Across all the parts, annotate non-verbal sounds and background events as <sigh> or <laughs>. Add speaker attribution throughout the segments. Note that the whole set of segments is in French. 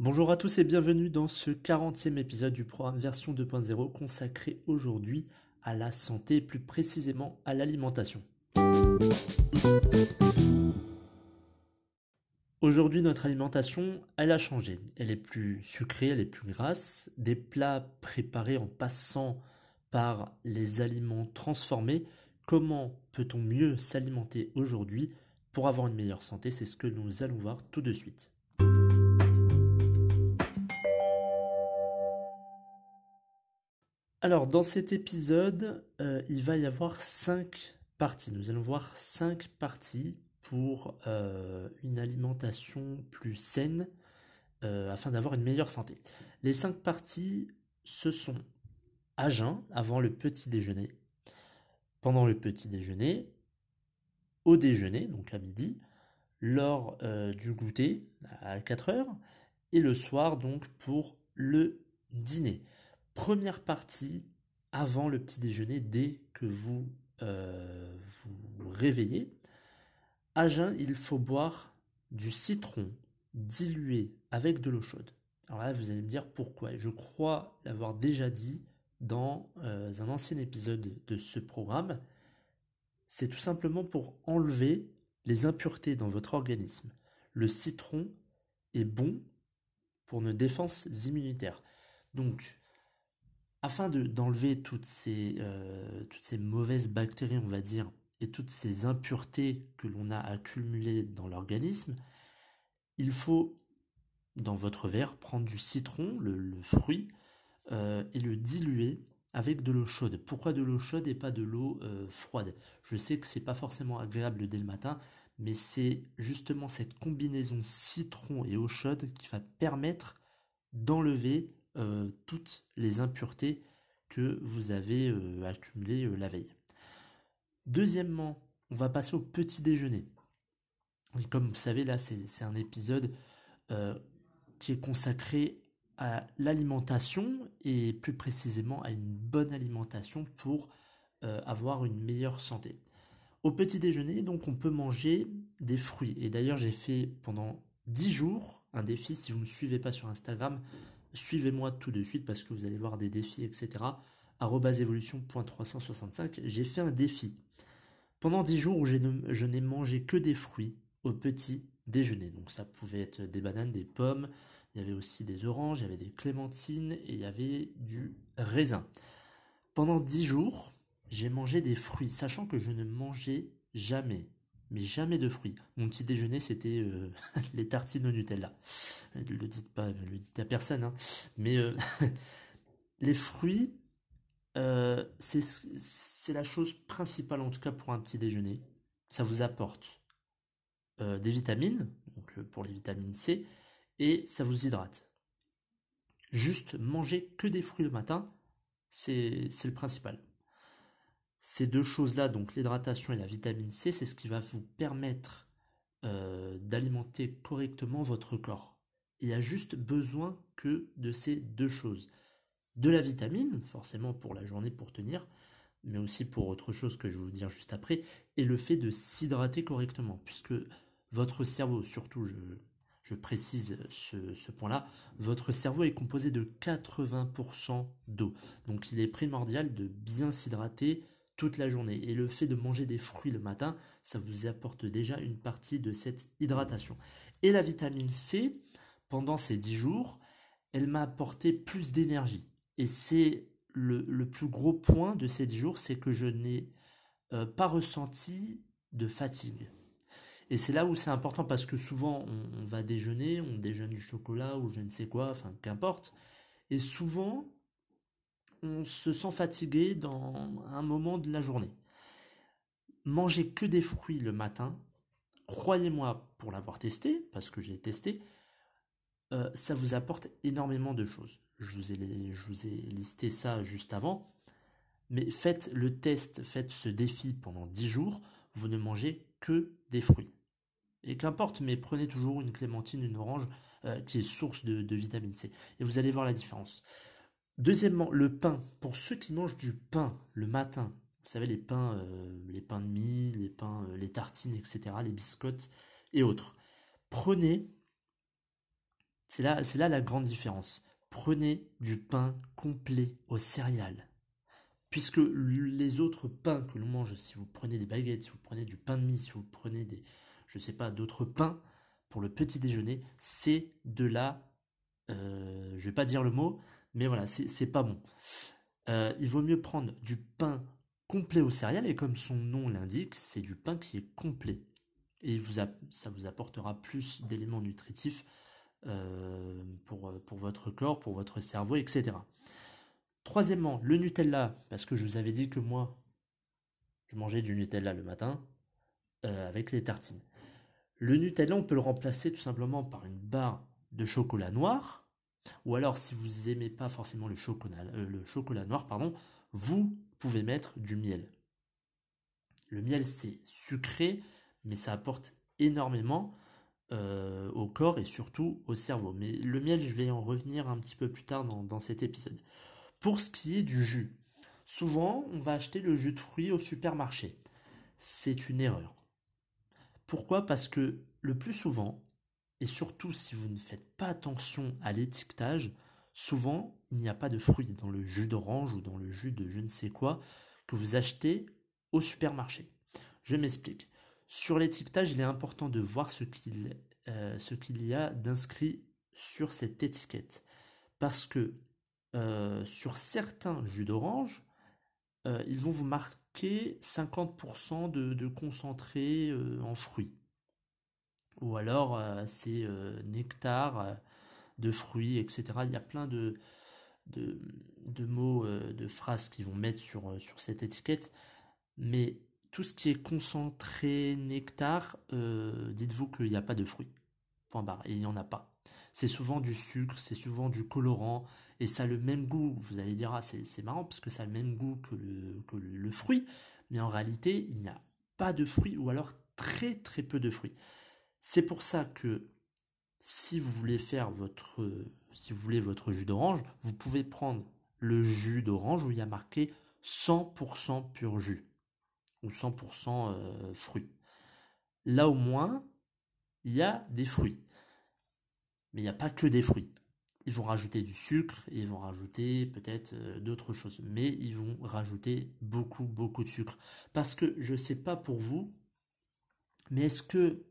Speaker 1: Bonjour à tous et bienvenue dans ce 40e épisode du programme version 2.0 consacré aujourd'hui à la santé et plus précisément à l'alimentation. Aujourd'hui, notre alimentation, elle a changé. Elle est plus sucrée, elle est plus grasse. Des plats préparés en passant par les aliments transformés. Comment peut-on mieux s'alimenter aujourd'hui pour avoir une meilleure santé? C'est ce que nous allons voir tout de suite. Alors, dans cet épisode, euh, il va y avoir cinq parties. Nous allons voir cinq parties pour euh, une alimentation plus saine euh, afin d'avoir une meilleure santé. Les cinq parties, ce sont à jeun, avant le petit déjeuner, pendant le petit déjeuner, au déjeuner, donc à midi, lors du goûter à 4 heures, et le soir donc pour le dîner première partie avant le petit déjeuner dès que vous euh, vous réveillez. À jeun, il faut boire du citron dilué avec de l'eau chaude. Alors là, vous allez me dire pourquoi. Je crois l'avoir déjà dit dans euh, un ancien épisode de ce programme. C'est tout simplement pour enlever les impuretés dans votre organisme. Le citron est bon pour nos défenses immunitaires. Donc, afin d'enlever toutes, ces, euh, toutes ces mauvaises bactéries, on va dire, et toutes ces impuretés que l'on a accumulées dans l'organisme, il faut, dans votre verre, prendre du citron, le, fruit, euh, et le diluer avec de l'eau chaude. Pourquoi de l'eau chaude et pas de l'eau euh, froide? Je sais que c'est pas forcément agréable dès le matin, mais c'est justement cette combinaison citron et eau chaude qui va permettre d'enlever euh, toutes les impuretés que vous avez euh, accumulées euh, la veille. Deuxièmement, on va passer au petit déjeuner. comme vous savez, là, c'est un épisode qui est consacré à l'alimentation et plus précisément à une bonne alimentation pour avoir une meilleure santé. Au petit déjeuner, donc, on peut manger des fruits. Et d'ailleurs, j'ai fait pendant 10 jours un défi. Si vous ne me suivez pas sur Instagram, Suivez-moi tout de suite parce que vous allez voir des défis, etc. evolution.365, j'ai fait un défi. Pendant 10 jours je n'ai mangé que des fruits au petit déjeuner. Donc ça pouvait être des bananes, des pommes, il y avait aussi des oranges, il y avait des clémentines et il y avait du raisin. Pendant 10 jours, j'ai mangé des fruits, sachant que je ne mangeais jamais mais jamais de fruits. Mon petit déjeuner, c'était euh, <laughs> les tartines au Nutella. Ne le dites pas, ne le dites à personne. Hein. Mais euh, <laughs> les fruits, euh, c'est la chose principale, en tout cas pour un petit déjeuner. Ça vous apporte des vitamines, donc pour les vitamines C, et ça vous hydrate. Juste manger que des fruits le matin, c'est le principal. Ces deux choses-là, donc l'hydratation et la vitamine C, c'est ce qui va vous permettre euh, d'alimenter correctement votre corps. Il y a juste besoin que de ces deux choses. De la vitamine, forcément pour la journée pour tenir, mais aussi pour autre chose que je vais vous dire juste après, et le fait de s'hydrater correctement, puisque votre cerveau, surtout je, précise ce, ce point-là, votre cerveau est composé de 80% d'eau. Donc il est primordial de bien s'hydrater, toute la journée. Et le fait de manger des fruits le matin, ça vous apporte déjà une partie de cette hydratation. Et la vitamine C, pendant ces 10 jours, elle m'a apporté plus d'énergie. Et c'est le, plus gros point de ces 10 jours, c'est que je n'ai euh, pas ressenti de fatigue. Et c'est là où c'est important parce que souvent on, on, va déjeuner, on déjeune du chocolat ou je ne sais quoi, enfin qu'importe. Et souvent on se sent fatigué dans un moment de la journée. mangez que des fruits le matin, croyez-moi pour l'avoir testé, parce que j'ai testé, euh, ça vous apporte énormément de choses. Je vous, ai, listé ça juste avant. Mais faites le test, faites ce défi pendant 10 jours, vous ne mangez que des fruits. Et qu'importe, mais prenez toujours une clémentine, une orange, euh, qui est source de, vitamine C. Et vous allez voir la différence. Deuxièmement, le pain. Pour ceux qui mangent du pain le matin, vous savez, les pains, euh, les pains de mie, les pains, euh, les tartines, etc., les biscottes et autres. Prenez, c'est là, c'est là la grande différence. Prenez du pain complet aux céréales. Puisque les autres pains que l'on mange, si vous prenez des baguettes, si vous prenez du pain de mie, si vous prenez des, je sais pas, d'autres pains pour le petit déjeuner, c'est de la, euh, je vais pas dire le mot, mais voilà, c'est pas bon. Euh, il vaut mieux prendre du pain complet aux céréales, et comme son nom l'indique, c'est du pain qui est complet. Et ça vous apportera plus d'éléments nutritifs euh, pour, pour votre corps, pour votre cerveau, etc. Troisièmement, le Nutella, parce que je vous avais dit que moi, je mangeais du Nutella le matin euh, avec les tartines. Le Nutella, on peut le remplacer tout simplement par une barre de chocolat noir, ou alors si vous aimez pas forcément le chocolat, euh, le chocolat noir, pardon, vous pouvez mettre du miel. Le miel, c'est sucré, mais ça apporte énormément euh, au corps et surtout au cerveau. Mais le miel, je vais en revenir un petit peu plus tard dans cet épisode. Pour ce qui est du jus, souvent on va acheter le jus de fruits au supermarché. C'est une erreur. Pourquoi? Parce que le plus souvent, et surtout si vous ne faites pas attention à l'étiquetage, souvent il n'y a pas de fruits dans le jus d'orange ou dans le jus de je ne sais quoi que vous achetez au supermarché. Je m'explique. Sur l'étiquetage, il est important de voir ce qu'il euh, y a d'inscrit sur cette étiquette. Parce que euh, sur certains jus d'orange, euh, ils vont vous marquer 50% de, concentré en fruits. Ou alors c'est nectar de fruits, etc. Il y a plein de, de, mots, de phrases qui vont mettre sur, sur cette étiquette. Mais tout ce qui est concentré nectar, dites-vous qu'il n'y a pas de fruits. Point barre. Et il n'y en a pas. C'est souvent du sucre, c'est souvent du colorant, et ça a le même goût. Vous allez dire, ah, c'est marrant parce que ça a le même goût que le, que le fruit, mais en réalité, il n'y a pas de fruits ou alors très très peu de fruits. C'est pour ça que si vous voulez faire votre, jus d'orange, vous pouvez prendre le jus d'orange où il y a marqué 100% pur jus ou 100% euh, fruits. Là au moins, il y a des fruits. Mais il n'y a pas que des fruits ils vont rajouter du sucre, ils vont rajouter peut-être euh, d'autres choses, mais ils vont rajouter beaucoup, beaucoup de sucre. Parce que je ne sais pas pour vous, mais est-ce que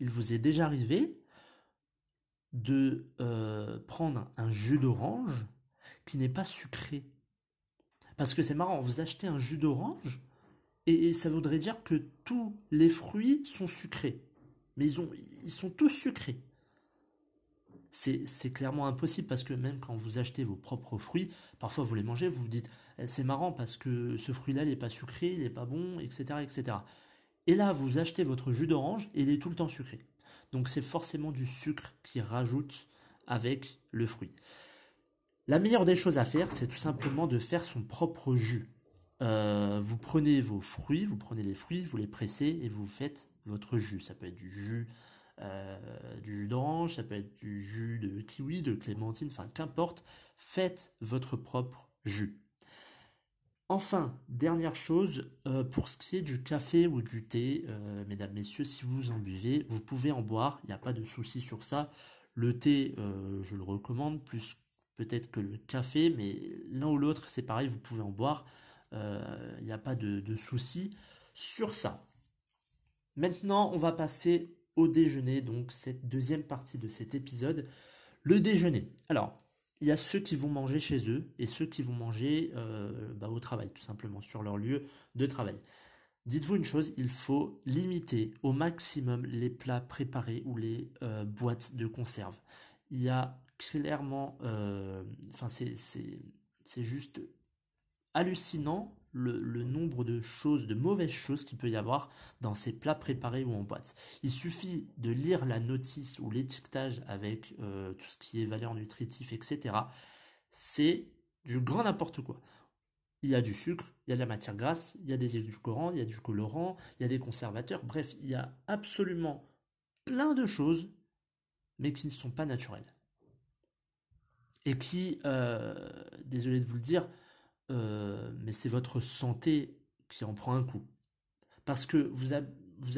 Speaker 1: il vous est déjà arrivé de euh, prendre un jus d'orange qui n'est pas sucré? Parce que c'est marrant, vous achetez un jus d'orange et, ça voudrait dire que tous les fruits sont sucrés. Mais ils, ont, ils sont tous sucrés c'est clairement impossible parce que même quand vous achetez vos propres fruits, parfois vous les mangez, vous vous dites eh, c'est marrant parce que ce fruit-là n'est pas sucré, il n'est pas bon, etc., etc. Et là vous achetez votre jus d'orange et il est tout le temps sucré. Donc c'est forcément du sucre qui rajoute avec le fruit. La meilleure des choses à faire, c'est tout simplement de faire son propre jus. Euh, vous prenez vos fruits, vous prenez les fruits, vous les pressez et vous faites votre jus. Ça peut être du jus euh, du jus d'orange, ça peut être du jus de kiwi, de clémentine, enfin qu'importe, faites votre propre jus. Enfin, dernière chose, euh, pour ce qui est du café ou du thé, euh, mesdames, messieurs, si vous en buvez, vous pouvez en boire, il n'y a pas de souci sur ça. Le thé, je le recommande, plus peut-être que le café, mais l'un ou l'autre, c'est pareil, vous pouvez en boire, il n'y a pas de souci sur ça. Maintenant, on va passer au déjeuner, donc cette deuxième partie de cet épisode. Le déjeuner. Alors, il y a ceux qui vont manger chez eux et ceux qui vont manger euh, bah, au travail, tout simplement, sur leur lieu de travail. Dites-vous une chose, il faut limiter au maximum les plats préparés ou les euh, boîtes de conserve. Il y a clairement, euh, enfin c'est juste hallucinant le, nombre de choses, de mauvaises choses qu'il peut y avoir dans ces plats préparés ou en boîte. Il suffit de lire la notice ou l'étiquetage avec euh, tout ce qui est valeur nutritive, etc. C'est du grand n'importe quoi. Il y a du sucre, il y a de la matière grasse, il y a des édulcorants, il y a du colorant, il y a des conservateurs, bref, il y a absolument plein de choses, mais qui ne sont pas naturelles. Et qui, euh, désolé de vous le dire, euh, mais c'est votre santé qui en prend un coup. Parce que vous,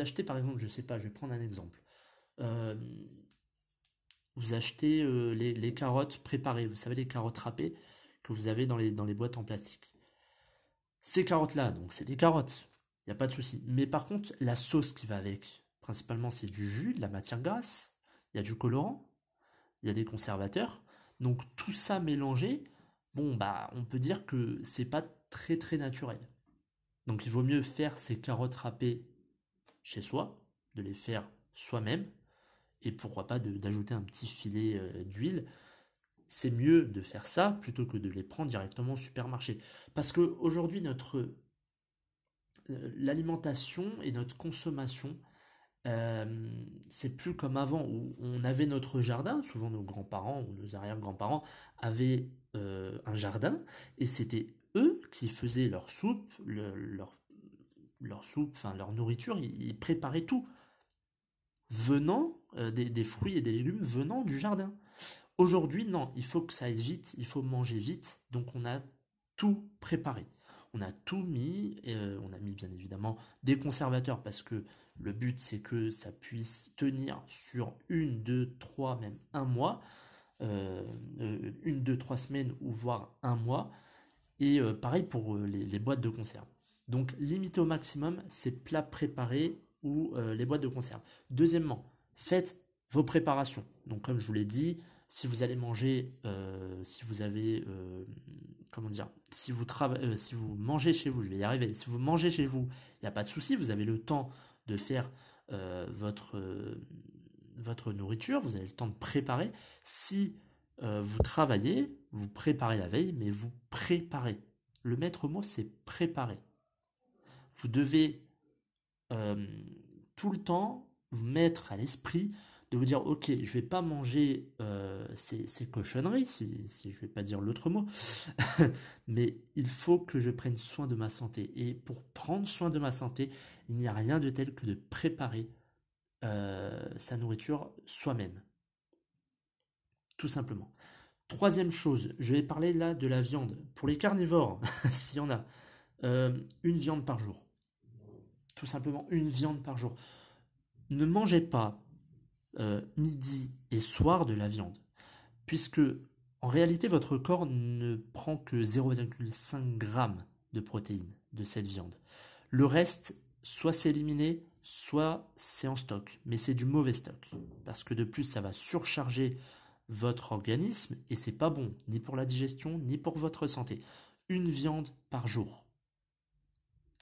Speaker 1: achetez par exemple, je ne sais pas, je vais prendre un exemple. Euh, vous achetez euh, les, carottes préparées, vous savez les carottes râpées que vous avez dans les, dans les boîtes en plastique. Ces carottes-là, donc c'est des carottes, il n'y a pas de souci. Mais par contre, la sauce qui va avec, principalement c'est du jus, de la matière grasse, il y a du colorant, il y a des conservateurs. Donc tout ça mélangé, bah on peut dire que c'est pas très très naturel. Donc il vaut mieux faire ces carottes râpées chez soi, de les faire soi-même, et pourquoi pas d'ajouter un petit filet euh, d'huile. C'est mieux de faire ça plutôt que de les prendre directement au supermarché. Parce que aujourd'hui notre euh, l'alimentation et notre consommation euh, c'est plus comme avant où on avait notre jardin, souvent nos grands-parents ou nos arrière-grands-parents avaient euh, un jardin et c'était eux qui faisaient leur soupe, leur, soupe, enfin leur nourriture, ils, préparaient tout venant euh, des, fruits et des légumes venant du jardin. Aujourd'hui, non, il faut que ça aille vite, il faut manger vite, donc on a tout préparé. On a tout mis, et, on a mis bien évidemment des conservateurs parce que le but, c'est que ça puisse tenir sur une, deux, trois, même un mois, euh, euh, une, deux, trois semaines ou voire un mois. Et euh, pareil pour les, boîtes de conserve. Donc limiter au maximum ces plats préparés ou les boîtes de conserve. Deuxièmement, faites vos préparations. Donc comme je vous l'ai dit, si vous allez manger, si vous avez, comment dire, si vous, si vous mangez chez vous, je vais y arriver, si vous mangez chez vous, il n'y a pas de souci, vous avez le temps de faire euh, votre, euh, votre nourriture, vous avez le temps de préparer. Si euh, vous travaillez, vous préparez la veille, mais vous préparez. Le maître mot, c'est préparer. Vous devez tout le temps vous mettre à l'esprit de vous dire ok je vais pas manger ces, cochonneries si, si je vais pas dire l'autre mot <laughs> mais il faut que je prenne soin de ma santé et pour prendre soin de ma santé il n'y a rien de tel que de préparer euh, sa nourriture soi-même. Tout simplement. Troisième chose, je vais parler là de la viande. Pour les carnivores, <laughs> s'il y en a, euh, une viande par jour. Tout simplement une viande par jour. Ne mangez pas euh, midi et soir de la viande, puisque en réalité votre corps ne prend que 0,5 g de protéines de cette viande. Le reste soit c'est éliminé, soit c'est en stock. Mais c'est du mauvais stock. Parce que de plus, ça va surcharger votre organisme et c'est pas bon, ni pour la digestion, ni pour votre santé. Une viande par jour.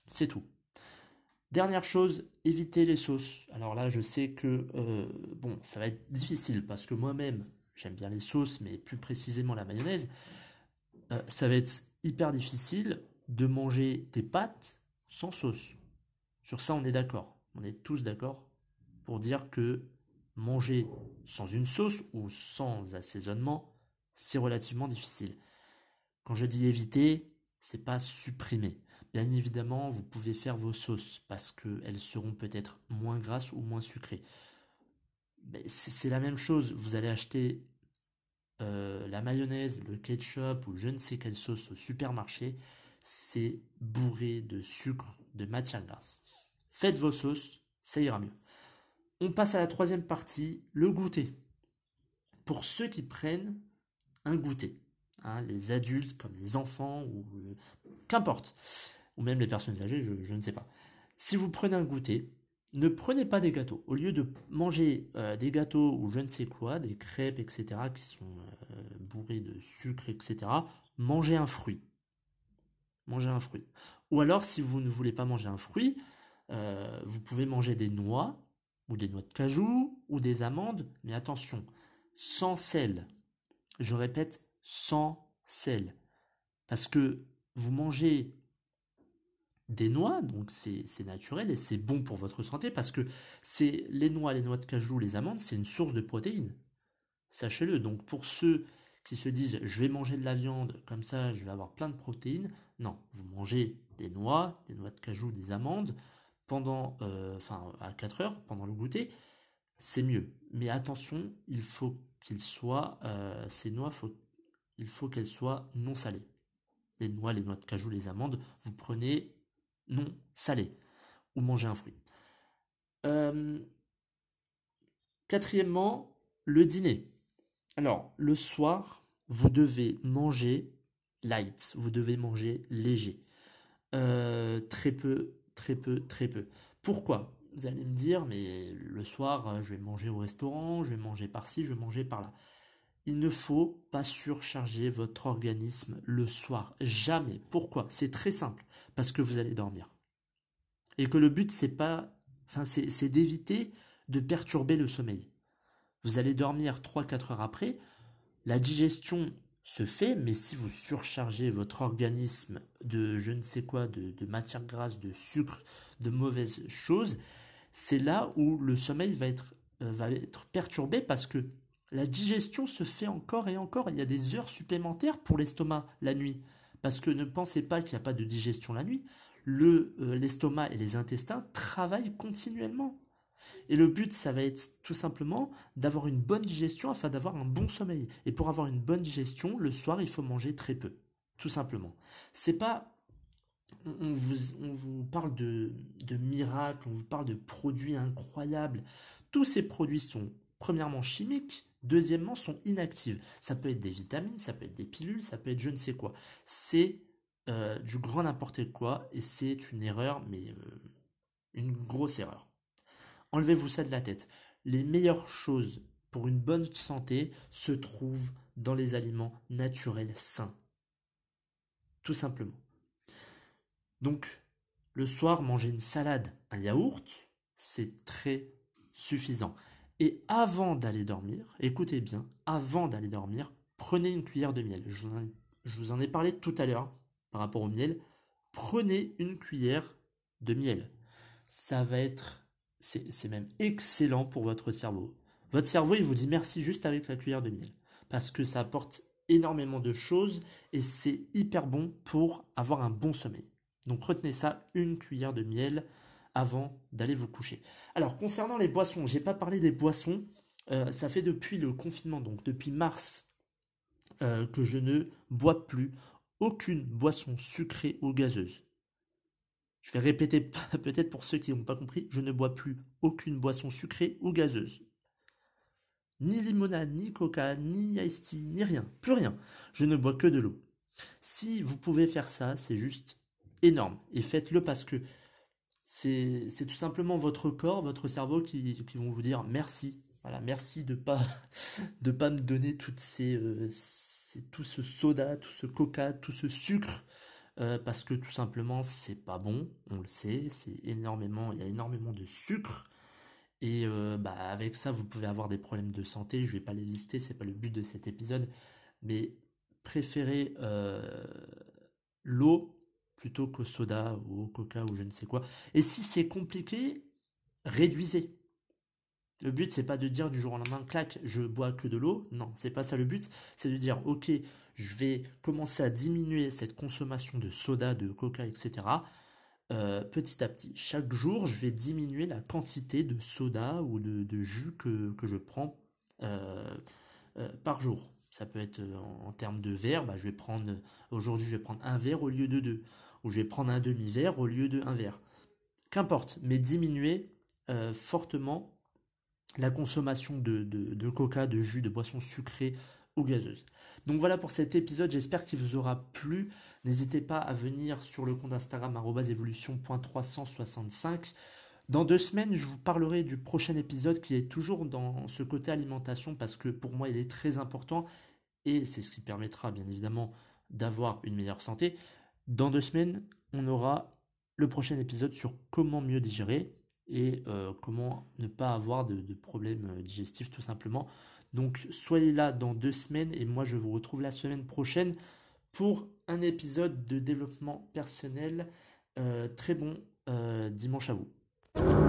Speaker 1: C'est tout. Dernière chose, évitez les sauces. Alors là, je sais que euh, bon, ça va être difficile parce que moi-même, j'aime bien les sauces, mais plus précisément la mayonnaise. Euh, ça va être hyper difficile de manger des pâtes sans sauce. Sur ça, on est d'accord. On est tous d'accord pour dire que manger sans une sauce ou sans assaisonnement, c'est relativement difficile. Quand je dis éviter, c'est pas supprimer. Bien évidemment, vous pouvez faire vos sauces parce qu'elles seront peut-être moins grasses ou moins sucrées. C'est la même chose. Vous allez acheter euh, la mayonnaise, le ketchup ou je ne sais quelle sauce au supermarché. C'est bourré de sucre, de matière grasse. Faites vos sauces, ça ira mieux. On passe à la troisième partie, le goûter. Pour ceux qui prennent un goûter, hein, les adultes comme les enfants ou qu'importe, ou même les personnes âgées, je, ne sais pas. Si vous prenez un goûter, ne prenez pas des gâteaux. Au lieu de manger euh, des gâteaux ou je ne sais quoi, des crêpes, etc., qui sont euh, bourrés de sucre, etc., mangez un fruit. Mangez un fruit. Ou alors, si vous ne voulez pas manger un fruit, euh, vous pouvez manger des noix, ou des noix de cajou, ou des amandes, mais attention, sans sel. Je répète, sans sel. Parce que vous mangez des noix, donc c'est naturel et c'est bon pour votre santé parce que c'est les noix, les noix de cajou, les amandes, c'est une source de protéines. Sachez-le. Donc pour ceux qui se disent je vais manger de la viande, comme ça je vais avoir plein de protéines, non, vous mangez des noix, des noix de cajou, des amandes pendant, euh, enfin à 4 heures pendant le goûter, c'est mieux. Mais attention, il faut qu'il soit, euh, ces noix, il faut qu'elles soient non salées. Les noix, les noix de cajou, les amandes, vous prenez non salé ou mangez un fruit. Euh, quatrièmement, le dîner. Alors, le soir, vous devez manger light, vous devez manger léger. Très peu, très peu, très peu. Pourquoi? Vous allez me dire, mais le soir, euh, je vais manger au restaurant, je vais manger par-ci, je vais manger par-là. Il ne faut pas surcharger votre organisme le soir. Jamais. Pourquoi? C'est très simple. Parce que vous allez dormir. Et que le but, c'est pas, enfin, c'est d'éviter de perturber le sommeil. Vous allez dormir 3-4 heures après. La digestion se fait, mais si vous surchargez votre organisme de je ne sais quoi, de, de matière grasse, de sucre, de mauvaises choses, c'est là où le sommeil va être, euh, va être perturbé parce que la digestion se fait encore et encore. Il y a des heures supplémentaires pour l'estomac la nuit. Parce que ne pensez pas qu'il n'y a pas de digestion la nuit. Le, euh, l'estomac et les intestins travaillent continuellement. Et le but, ça va être tout simplement d'avoir une bonne digestion afin d'avoir un bon sommeil. Et pour avoir une bonne digestion, le soir, il faut manger très peu. Tout simplement. C'est pas on vous, parle de, miracles, on vous parle de produits incroyables. Tous ces produits sont premièrement chimiques, Deuxièmement, sont inactives. Ça peut être des vitamines, ça peut être des pilules, ça peut être je ne sais quoi. C'est euh, du grand n'importe quoi et c'est une erreur, mais euh, une grosse erreur. Enlevez-vous ça de la tête. Les meilleures choses pour une bonne santé se trouvent dans les aliments naturels sains. Tout simplement. Donc, le soir, manger une salade, un yaourt, c'est très suffisant. Et avant d'aller dormir, écoutez bien, avant d'aller dormir, prenez une cuillère de miel. Je vous, en, ai parlé tout à l'heure par rapport au miel. Prenez une cuillère de miel. Ça va être, c'est même excellent pour votre cerveau. Votre cerveau, il vous dit merci juste avec la cuillère de miel. Parce que ça apporte énormément de choses et c'est hyper bon pour avoir un bon sommeil. Donc retenez ça, une cuillère de miel avant d'aller vous coucher. Alors concernant les boissons, j'ai pas parlé des boissons. Euh, ça fait depuis le confinement, donc depuis mars, euh, que je ne bois plus aucune boisson sucrée ou gazeuse. Je vais répéter <laughs> peut-être pour ceux qui n'ont pas compris, je ne bois plus aucune boisson sucrée ou gazeuse. Ni limonade, ni coca, ni iced tea, ni rien, plus rien. Je ne bois que de l'eau. Si vous pouvez faire ça, c'est juste énorme. Et faites-le parce que c'est tout simplement votre corps, votre cerveau qui, vont vous dire merci. Voilà, merci de pas <laughs> de pas me donner toutes ces, euh, tout ce soda, tout ce coca, tout ce sucre euh, parce que tout simplement c'est pas bon, on le sait, c'est énormément, il y a énormément de sucre et euh, bah, avec ça vous pouvez avoir des problèmes de santé. Je vais pas les lister, c'est pas le but de cet épisode, mais préférez l'eau plutôt qu'au soda ou au coca ou je ne sais quoi. Et si c'est compliqué, réduisez. Le but c'est pas de dire du jour au lendemain clac, je bois que de l'eau. Non, c'est pas ça le but. C'est de dire ok, je vais commencer à diminuer cette consommation de soda, de coca, etc. Euh, petit à petit. Chaque jour, je vais diminuer la quantité de soda ou de, jus que, je prends euh, euh, par jour. Ça peut être en, termes de verre, bah, je vais aujourd'hui je vais prendre un verre au lieu de deux ou je vais prendre un demi-verre au lieu d'un verre. Qu'importe, mais diminuer fortement la consommation de, coca, de jus, de boissons sucrées ou gazeuses. Donc voilà pour cet épisode, j'espère qu'il vous aura plu. N'hésitez pas à venir sur le compte Instagram évolution.365. Dans deux semaines, je vous parlerai du prochain épisode qui est toujours dans ce côté alimentation parce que pour moi il est très important et c'est ce qui permettra bien évidemment d'avoir une meilleure santé. Dans deux semaines, on aura le prochain épisode sur comment mieux digérer et euh, comment ne pas avoir de, problèmes euh, digestifs tout simplement. Donc soyez là dans deux semaines et moi je vous retrouve la semaine prochaine pour un épisode de développement personnel très bon dimanche à vous.